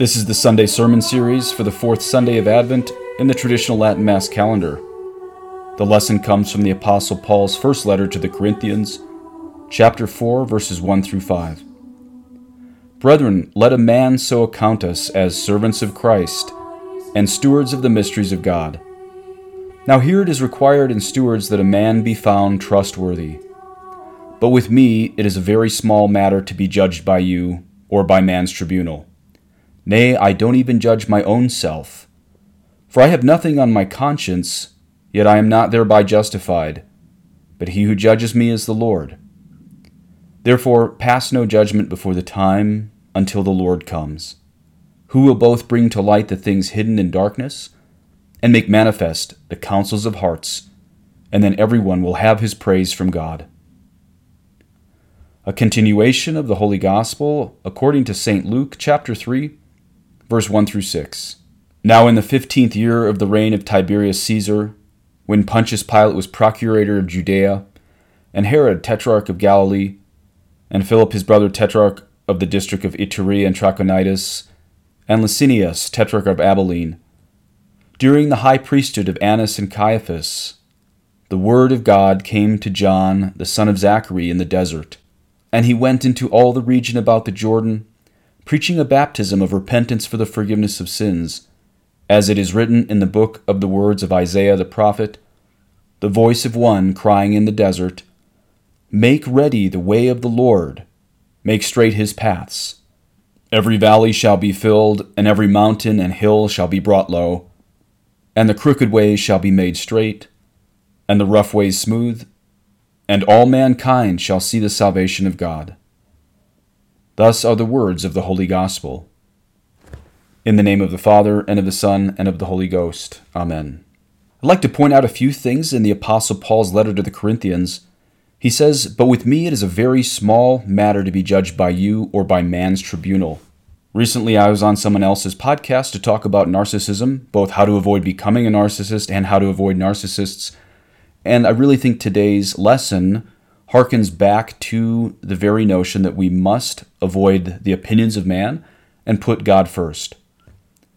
This is the Sunday Sermon Series for the fourth Sunday of Advent in the traditional Latin Mass calendar. The lesson comes from the Apostle Paul's first letter to the Corinthians, chapter 4, verses 1 through 5. Brethren, let a man so account us as servants of Christ and stewards of the mysteries of God. Now here it is required in stewards that a man be found trustworthy. But with me it is a very small matter to be judged by you or by man's tribunal. Nay, I don't even judge my own self. For I have nothing on my conscience, yet I am not thereby justified. But he who judges me is the Lord. Therefore, pass no judgment before the time until the Lord comes, who will both bring to light the things hidden in darkness and make manifest the counsels of hearts, and then everyone will have his praise from God. A continuation of the Holy Gospel according to St. Luke chapter 3 verse 1 through 6. Now, in the fifteenth year of the reign of Tiberius Caesar, when Pontius Pilate was procurator of Judea, and Herod tetrarch of Galilee, and Philip his brother tetrarch of the district of Ituraea and Trachonitis, and Lysanias tetrarch of Abilene, during the high priesthood of Annas and Caiaphas, the word of God came to John, the son of Zachary, in the desert. And he went into all the region about the Jordan, preaching a baptism of repentance for the forgiveness of sins, as it is written in the book of the words of Isaiah the prophet, the voice of one crying in the desert, Make ready the way of the Lord, make straight his paths. Every valley shall be filled, and every mountain and hill shall be brought low, and the crooked ways shall be made straight, and the rough ways smooth, and all mankind shall see the salvation of God. Thus are the words of the Holy Gospel. In the name of the Father, and of the Son, and of the Holy Ghost. Amen. I'd like to point out a few things in the Apostle Paul's letter to the Corinthians. He says, But with me it is a very small matter to be judged by you or by man's tribunal. Recently, I was on someone else's podcast to talk about narcissism, both how to avoid becoming a narcissist and how to avoid narcissists. And I really think today's lesson harkens back to the very notion that we must avoid the opinions of man and put God first.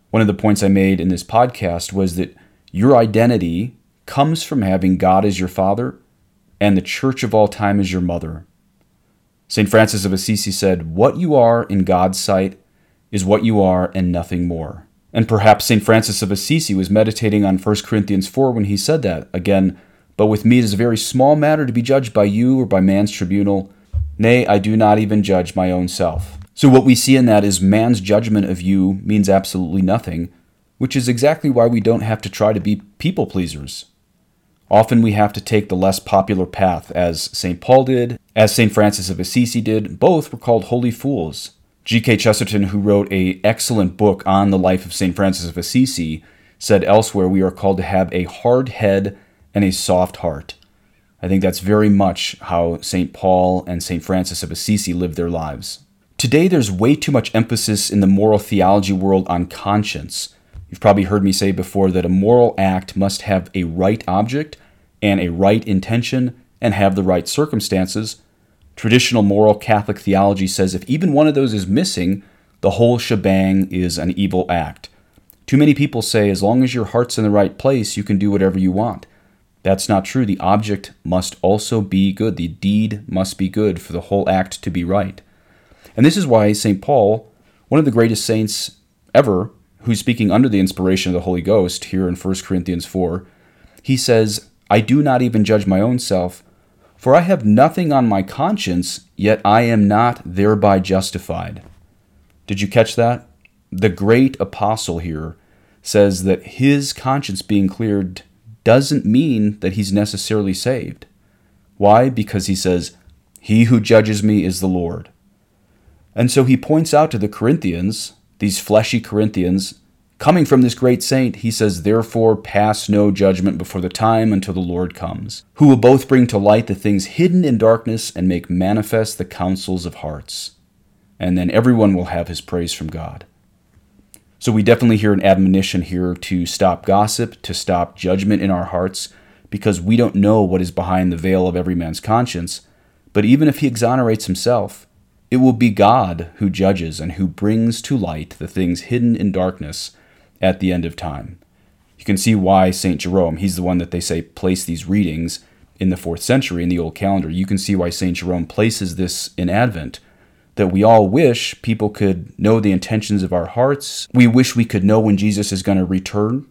One of the points I made in this podcast was that your identity comes from having God as your father and the church of all time as your mother. St. Francis of Assisi said, What you are in God's sight is what you are and nothing more. And perhaps St. Francis of Assisi was meditating on 1 Corinthians 4 when he said that. Again, but with me it is a very small matter to be judged by you or by man's tribunal. Nay, I do not even judge my own self. So, what we see in that is man's judgment of you means absolutely nothing, which is exactly why we don't have to try to be people pleasers. Often we have to take the less popular path, as St. Paul did, as St. Francis of Assisi did. Both were called holy fools. G.K. Chesterton, who wrote a excellent book on the life of St. Francis of Assisi, said elsewhere we are called to have a hard head and a soft heart. I think that's very much how St. Paul and St. Francis of Assisi lived their lives. Today, there's way too much emphasis in the moral theology world on conscience. You've probably heard me say before that a moral act must have a right object and a right intention and have the right circumstances. Traditional moral Catholic theology says if even one of those is missing, the whole shebang is an evil act. Too many people say as long as your heart's in the right place, you can do whatever you want. That's not true. The object must also be good. The deed must be good for the whole act to be right. And this is why St. Paul, one of the greatest saints ever, who's speaking under the inspiration of the Holy Ghost here in 1 Corinthians 4, he says, I do not even judge my own self, for I have nothing on my conscience, yet I am not thereby justified. Did you catch that? The great apostle here says that his conscience being cleared doesn't mean that he's necessarily saved. Why? Because he says, He who judges me is the Lord. And so he points out to the Corinthians, these fleshy Corinthians, coming from this great saint, he says, Therefore pass no judgment before the time until the Lord comes, who will both bring to light the things hidden in darkness and make manifest the counsels of hearts. And then everyone will have his praise from God. So we definitely hear an admonition here to stop gossip, to stop judgment in our hearts, because we don't know what is behind the veil of every man's conscience. But even if he exonerates himself, It will be God who judges and who brings to light the things hidden in darkness at the end of time. You can see why St. Jerome, he's the one that they say placed these readings in the fourth century in the old calendar. You can see why St. Jerome places this in Advent that we all wish people could know the intentions of our hearts. We wish we could know when Jesus is going to return.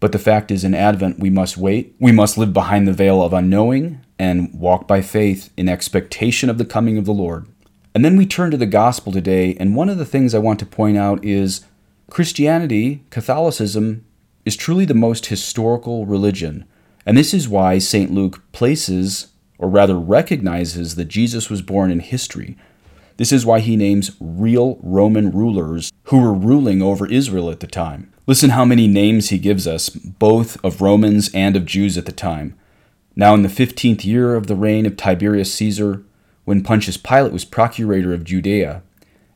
But the fact is, in Advent, we must wait. We must live behind the veil of unknowing and walk by faith in expectation of the coming of the Lord. And then we turn to the gospel today, and one of the things I want to point out is Christianity, Catholicism, is truly the most historical religion. And this is why St. Luke places, or rather recognizes, that Jesus was born in history. This is why he names real Roman rulers who were ruling over Israel at the time. Listen how many names he gives us, both of Romans and of Jews at the time. Now, in the fifteenth year of the reign of Tiberius Caesar, when Pontius Pilate was procurator of Judea,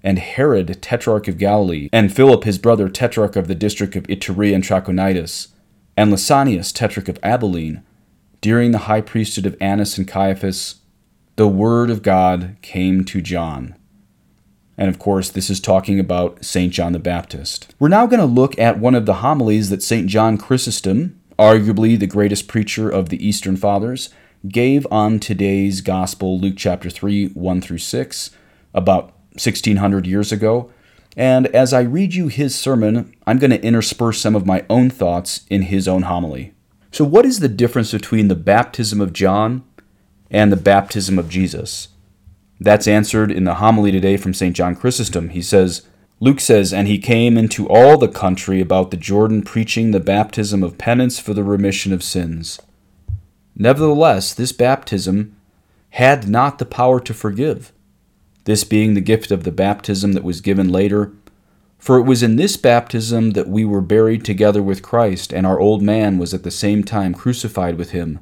and Herod, tetrarch of Galilee, and Philip, his brother, tetrarch of the district of Ituraea and Trachonitis, and Lysanias, tetrarch of Abilene, during the high priesthood of Annas and Caiaphas, the word of God came to John. And of course, this is talking about St. John the Baptist. We're now going to look at one of the homilies that St. John Chrysostom, arguably the greatest preacher of the Eastern Fathers, gave on today's Gospel, Luke chapter 3, 1 through 6, about 1600 years ago. And as I read you his sermon, I'm going to intersperse some of my own thoughts in his own homily. So, what is the difference between the baptism of John and the baptism of Jesus? That's answered in the homily today from St. John Chrysostom. He says, Luke says, And he came into all the country about the Jordan, preaching the baptism of penance for the remission of sins. Nevertheless, this baptism had not the power to forgive, this being the gift of the baptism that was given later. For it was in this baptism that we were buried together with Christ, and our old man was at the same time crucified with him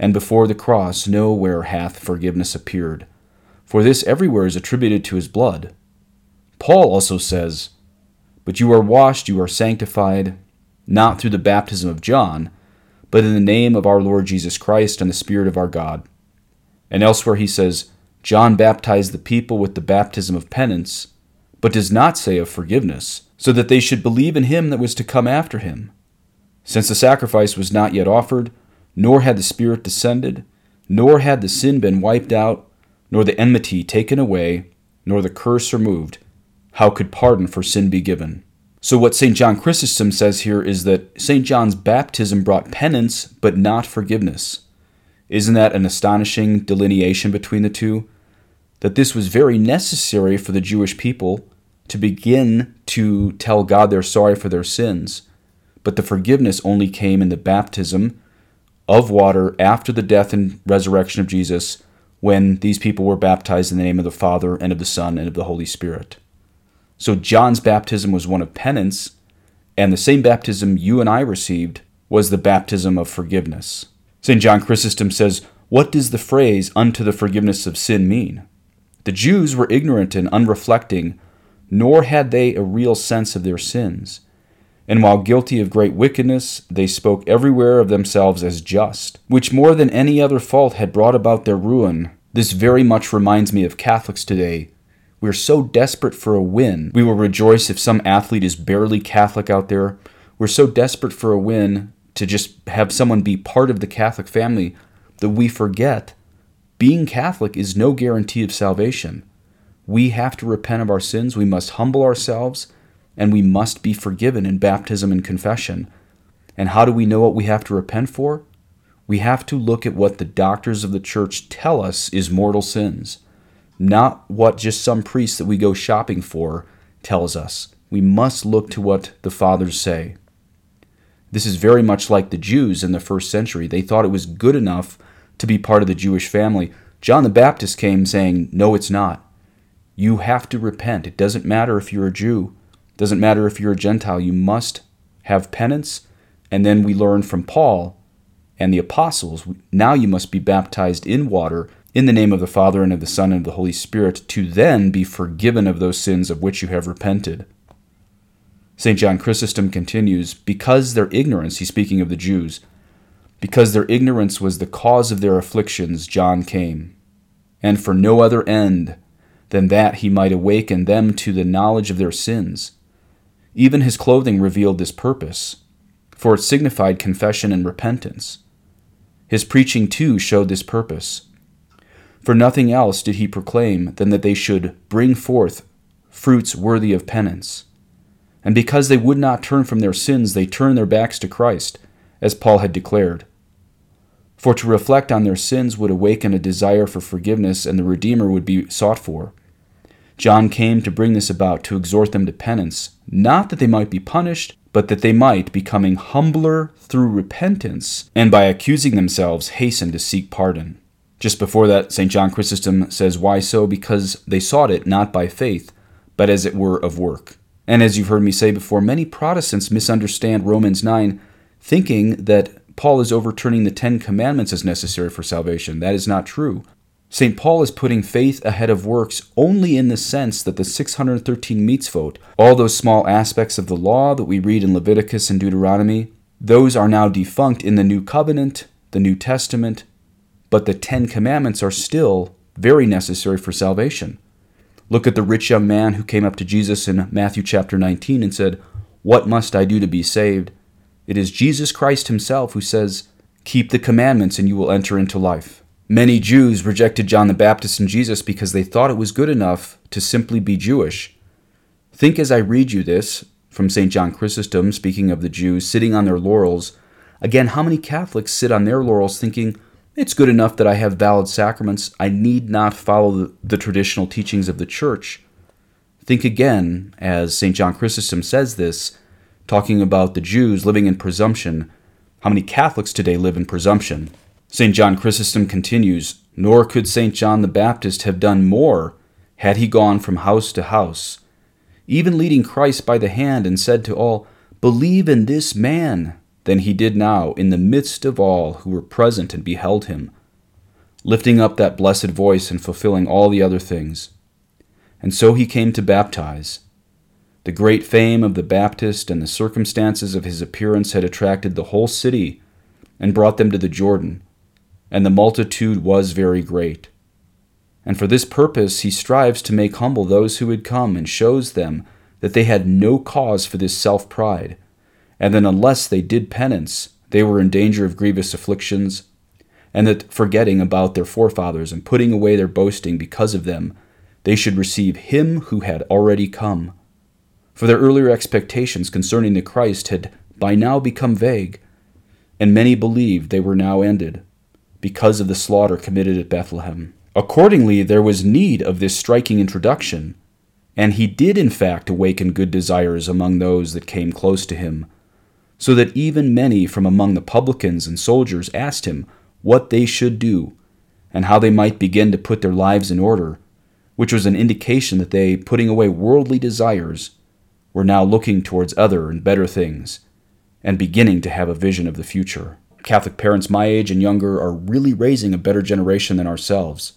and before the cross nowhere hath forgiveness appeared. For this everywhere is attributed to his blood. Paul also says, But you are washed, you are sanctified, not through the baptism of John, but in the name of our Lord Jesus Christ and the Spirit of our God. And elsewhere he says, John baptized the people with the baptism of penance, but does not say of forgiveness, so that they should believe in him that was to come after him. Since the sacrifice was not yet offered, nor had the Spirit descended, nor had the sin been wiped out, nor the enmity taken away, nor the curse removed, how could pardon for sin be given? So, what St. John Chrysostom says here is that St. John's baptism brought penance, but not forgiveness. Isn't that an astonishing delineation between the two? That this was very necessary for the Jewish people to begin to tell God they're sorry for their sins, but the forgiveness only came in the baptism of water after the death and resurrection of Jesus when these people were baptized in the name of the Father and of the Son and of the Holy Spirit. So John's baptism was one of penance, and the same baptism you and I received was the baptism of forgiveness. St. John Chrysostom says, What does the phrase unto the forgiveness of sin mean? The Jews were ignorant and unreflecting, nor had they a real sense of their sins. And while guilty of great wickedness, they spoke everywhere of themselves as just, which more than any other fault had brought about their ruin. This very much reminds me of Catholics today. We are so desperate for a win. We will rejoice if some athlete is barely Catholic out there. We're so desperate for a win to just have someone be part of the Catholic family that we forget being Catholic is no guarantee of salvation. We have to repent of our sins. We must humble ourselves and we must be forgiven in baptism and confession. And how do we know what we have to repent for? We have to look at what the doctors of the church tell us is mortal sins, not what just some priest that we go shopping for tells us. We must look to what the fathers say. This is very much like the Jews in the first century. They thought it was good enough to be part of the Jewish family. John the Baptist came saying, No, it's not. You have to repent. It doesn't matter if you're a Jew. Doesn't matter if you're a Gentile, you must have penance. And then we learn from Paul and the apostles now you must be baptized in water in the name of the Father and of the Son and of the Holy Spirit to then be forgiven of those sins of which you have repented. St. John Chrysostom continues, because their ignorance, he's speaking of the Jews, because their ignorance was the cause of their afflictions, John came, and for no other end than that he might awaken them to the knowledge of their sins. Even his clothing revealed this purpose, for it signified confession and repentance. His preaching, too, showed this purpose. For nothing else did he proclaim than that they should bring forth fruits worthy of penance. And because they would not turn from their sins, they turned their backs to Christ, as Paul had declared. For to reflect on their sins would awaken a desire for forgiveness, and the Redeemer would be sought for. John came to bring this about to exhort them to penance, not that they might be punished, but that they might, becoming humbler through repentance, and by accusing themselves, hasten to seek pardon. Just before that, St. John Chrysostom says, Why so? Because they sought it not by faith, but as it were of work. And as you've heard me say before, many Protestants misunderstand Romans 9, thinking that Paul is overturning the Ten Commandments as necessary for salvation. That is not true. St. Paul is putting faith ahead of works only in the sense that the 613 mitzvot, all those small aspects of the law that we read in Leviticus and Deuteronomy, those are now defunct in the New Covenant, the New Testament, but the Ten Commandments are still very necessary for salvation. Look at the rich young man who came up to Jesus in Matthew chapter 19 and said, What must I do to be saved? It is Jesus Christ himself who says, Keep the commandments and you will enter into life. Many Jews rejected John the Baptist and Jesus because they thought it was good enough to simply be Jewish. Think as I read you this from St. John Chrysostom, speaking of the Jews sitting on their laurels. Again, how many Catholics sit on their laurels thinking, it's good enough that I have valid sacraments, I need not follow the, traditional teachings of the Church? Think again, as St. John Chrysostom says this, talking about the Jews living in presumption. How many Catholics today live in presumption? St. John Chrysostom continues Nor could St. John the Baptist have done more had he gone from house to house, even leading Christ by the hand and said to all, Believe in this man, than he did now in the midst of all who were present and beheld him, lifting up that blessed voice and fulfilling all the other things. And so he came to baptize. The great fame of the Baptist and the circumstances of his appearance had attracted the whole city and brought them to the Jordan and the multitude was very great. And for this purpose he strives to make humble those who had come, and shows them that they had no cause for this self pride, and that unless they did penance, they were in danger of grievous afflictions, and that forgetting about their forefathers and putting away their boasting because of them, they should receive him who had already come. For their earlier expectations concerning the Christ had by now become vague, and many believed they were now ended because of the slaughter committed at Bethlehem. Accordingly, there was need of this striking introduction, and he did in fact awaken good desires among those that came close to him, so that even many from among the publicans and soldiers asked him what they should do, and how they might begin to put their lives in order, which was an indication that they, putting away worldly desires, were now looking towards other and better things, and beginning to have a vision of the future. Catholic parents my age and younger are really raising a better generation than ourselves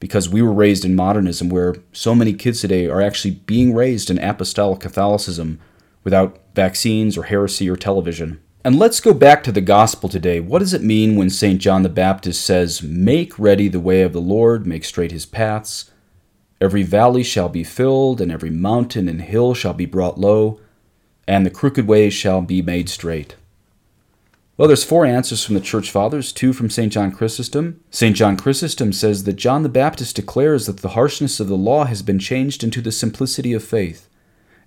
because we were raised in modernism where so many kids today are actually being raised in apostolic Catholicism without vaccines or heresy or television. And let's go back to the gospel today. What does it mean when St. John the Baptist says, Make ready the way of the Lord, make straight his paths? Every valley shall be filled, and every mountain and hill shall be brought low, and the crooked ways shall be made straight. Well, there's four answers from the Church Fathers, two from St. John Chrysostom. St. John Chrysostom says that John the Baptist declares that the harshness of the law has been changed into the simplicity of faith,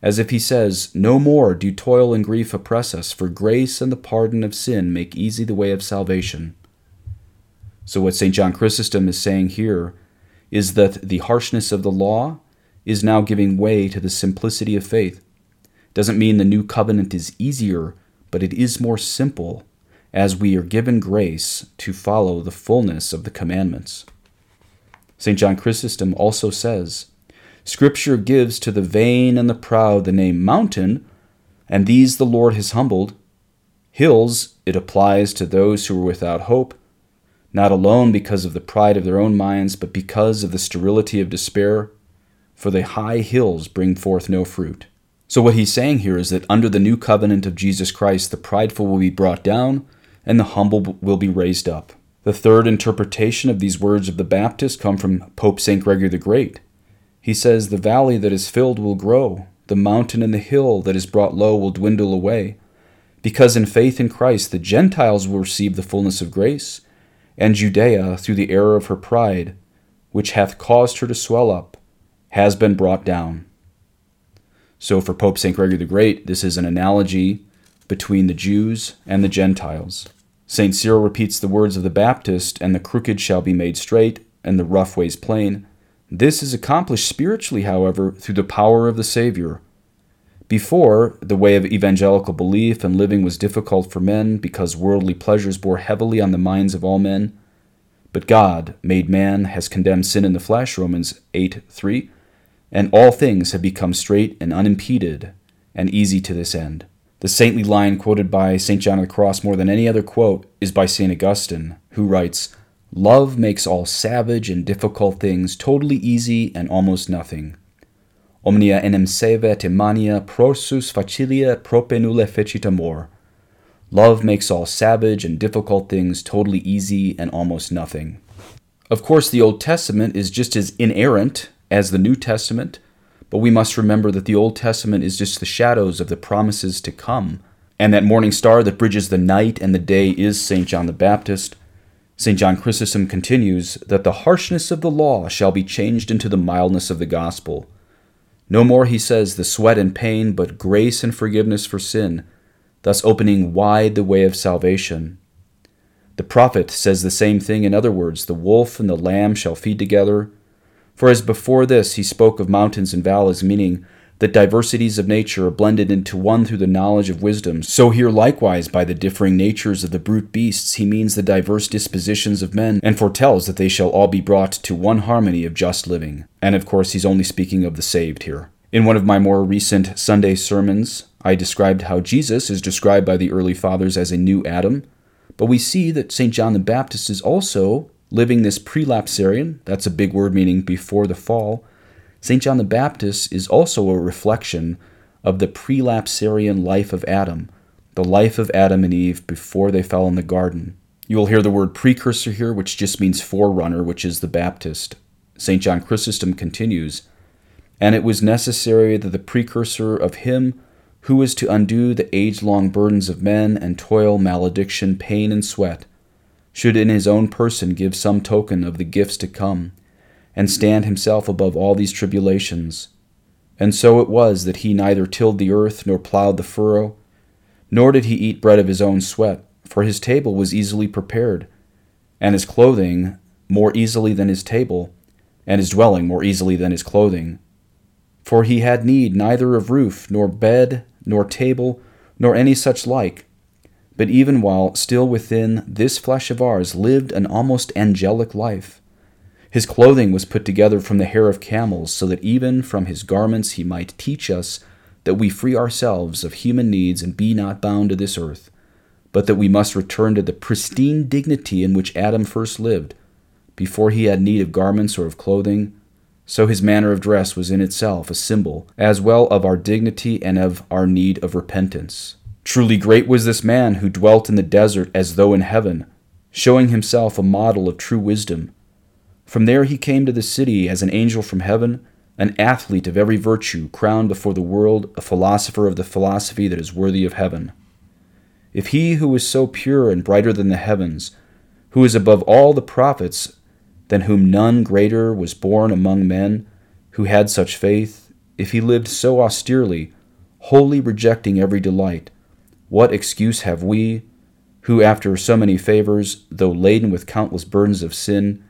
as if he says, No more do toil and grief oppress us, for grace and the pardon of sin make easy the way of salvation. So, what St. John Chrysostom is saying here is that the harshness of the law is now giving way to the simplicity of faith. Doesn't mean the new covenant is easier, but it is more simple as we are given grace to follow the fullness of the commandments. St. John Chrysostom also says, Scripture gives to the vain and the proud the name mountain, and these the Lord has humbled. Hills it applies to those who are without hope, not alone because of the pride of their own minds, but because of the sterility of despair, for the high hills bring forth no fruit. So, what he's saying here is that under the new covenant of Jesus Christ, the prideful will be brought down, and the humble will be raised up. The third interpretation of these words of the Baptist come from Pope St. Gregory the Great. He says, The valley that is filled will grow, the mountain and the hill that is brought low will dwindle away. Because in faith in Christ the Gentiles will receive the fullness of grace, and Judea, through the error of her pride, which hath caused her to swell up, has been brought down. So, for Pope St. Gregory the Great, this is an analogy between the Jews and the Gentiles. St. Cyril repeats the words of the Baptist, and the crooked shall be made straight, and the rough ways plain. This is accomplished spiritually, however, through the power of the Savior. Before, the way of evangelical belief and living was difficult for men because worldly pleasures bore heavily on the minds of all men. But God, made man, has condemned sin in the flesh, Romans 8 3, and all things have become straight and unimpeded and easy to this end. The saintly line quoted by St. John of the Cross more than any other quote is by St. Augustine, who writes, Love makes all savage and difficult things totally easy and almost nothing. Omnia enim sevet mania prosus facilia prope nulle fecit amor. Love makes all savage and difficult things totally easy and almost nothing. Of course, the Old Testament is just as inerrant as the New Testament, but we must remember that the Old Testament is just the shadows of the promises to come, and that morning star that bridges the night and the day is St. John the Baptist. St. John Chrysostom continues that the harshness of the law shall be changed into the mildness of the gospel. No more, he says, the sweat and pain, but grace and forgiveness for sin, thus opening wide the way of salvation. The prophet says the same thing in other words the wolf and the lamb shall feed together, for as before this he spoke of mountains and valleys, meaning that diversities of nature are blended into one through the knowledge of wisdom, so here likewise by the differing natures of the brute beasts he means the diverse dispositions of men, and foretells that they shall all be brought to one harmony of just living. And of course he's only speaking of the saved here. In one of my more recent Sunday sermons, I described how Jesus is described by the early fathers as a new Adam, but we see that St. John the Baptist is also living this prelapsarian, that's a big word meaning before the fall, St. John the Baptist is also a reflection of the prelapsarian life of Adam, the life of Adam and Eve before they fell in the garden. You will hear the word precursor here, which just means forerunner, which is the Baptist. St. John Chrysostom continues, And it was necessary that the precursor of him who was to undo the age long burdens of men and toil, malediction, pain, and sweat, should in his own person give some token of the gifts to come, and stand himself above all these tribulations. And so it was that he neither tilled the earth nor plowed the furrow, nor did he eat bread of his own sweat, for his table was easily prepared, and his clothing more easily than his table, and his dwelling more easily than his clothing. For he had need neither of roof, nor bed, nor table, nor any such like, but even while still within this flesh of ours lived an almost angelic life. His clothing was put together from the hair of camels, so that even from his garments he might teach us that we free ourselves of human needs and be not bound to this earth, but that we must return to the pristine dignity in which Adam first lived, before he had need of garments or of clothing. So his manner of dress was in itself a symbol, as well of our dignity and of our need of repentance. Truly great was this man who dwelt in the desert as though in heaven, showing himself a model of true wisdom. From there he came to the city as an angel from heaven, an athlete of every virtue, crowned before the world, a philosopher of the philosophy that is worthy of heaven. If he who is so pure and brighter than the heavens, who is above all the prophets, than whom none greater was born among men, who had such faith, if he lived so austerely, wholly rejecting every delight, what excuse have we, who after so many favors, though laden with countless burdens of sin,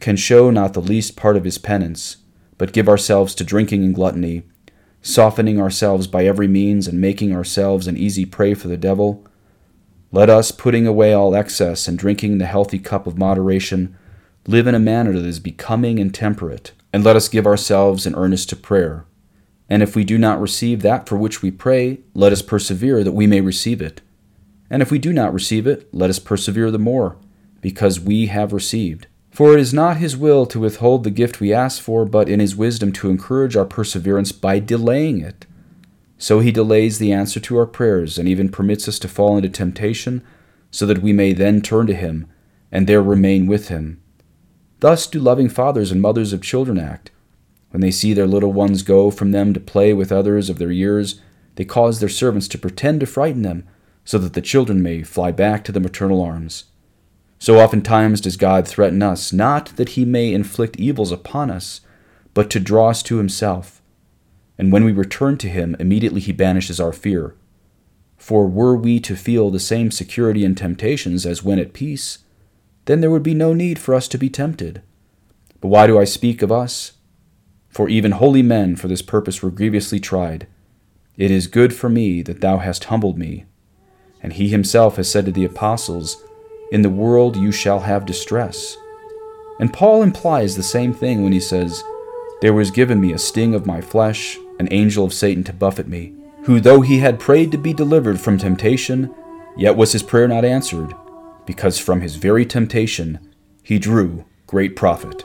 can show not the least part of his penance, but give ourselves to drinking and gluttony, softening ourselves by every means and making ourselves an easy prey for the devil? Let us, putting away all excess and drinking the healthy cup of moderation, live in a manner that is becoming and temperate, and let us give ourselves in earnest to prayer and if we do not receive that for which we pray, let us persevere that we may receive it. And if we do not receive it, let us persevere the more, because we have received. For it is not his will to withhold the gift we ask for, but in his wisdom to encourage our perseverance by delaying it. So he delays the answer to our prayers, and even permits us to fall into temptation, so that we may then turn to him, and there remain with him. Thus do loving fathers and mothers of children act When they see their little ones go from them to play with others of their years, they cause their servants to pretend to frighten them, so that the children may fly back to the maternal arms. So oftentimes does God threaten us, not that he may inflict evils upon us, but to draw us to himself. And when we return to him, immediately he banishes our fear. For were we to feel the same security in temptations as when at peace, then there would be no need for us to be tempted. But why do I speak of us? For even holy men for this purpose were grievously tried. It is good for me that thou hast humbled me. And he himself has said to the apostles, In the world you shall have distress. And Paul implies the same thing when he says, There was given me a sting of my flesh, an angel of Satan to buffet me, who, though he had prayed to be delivered from temptation, yet was his prayer not answered, because from his very temptation he drew great profit.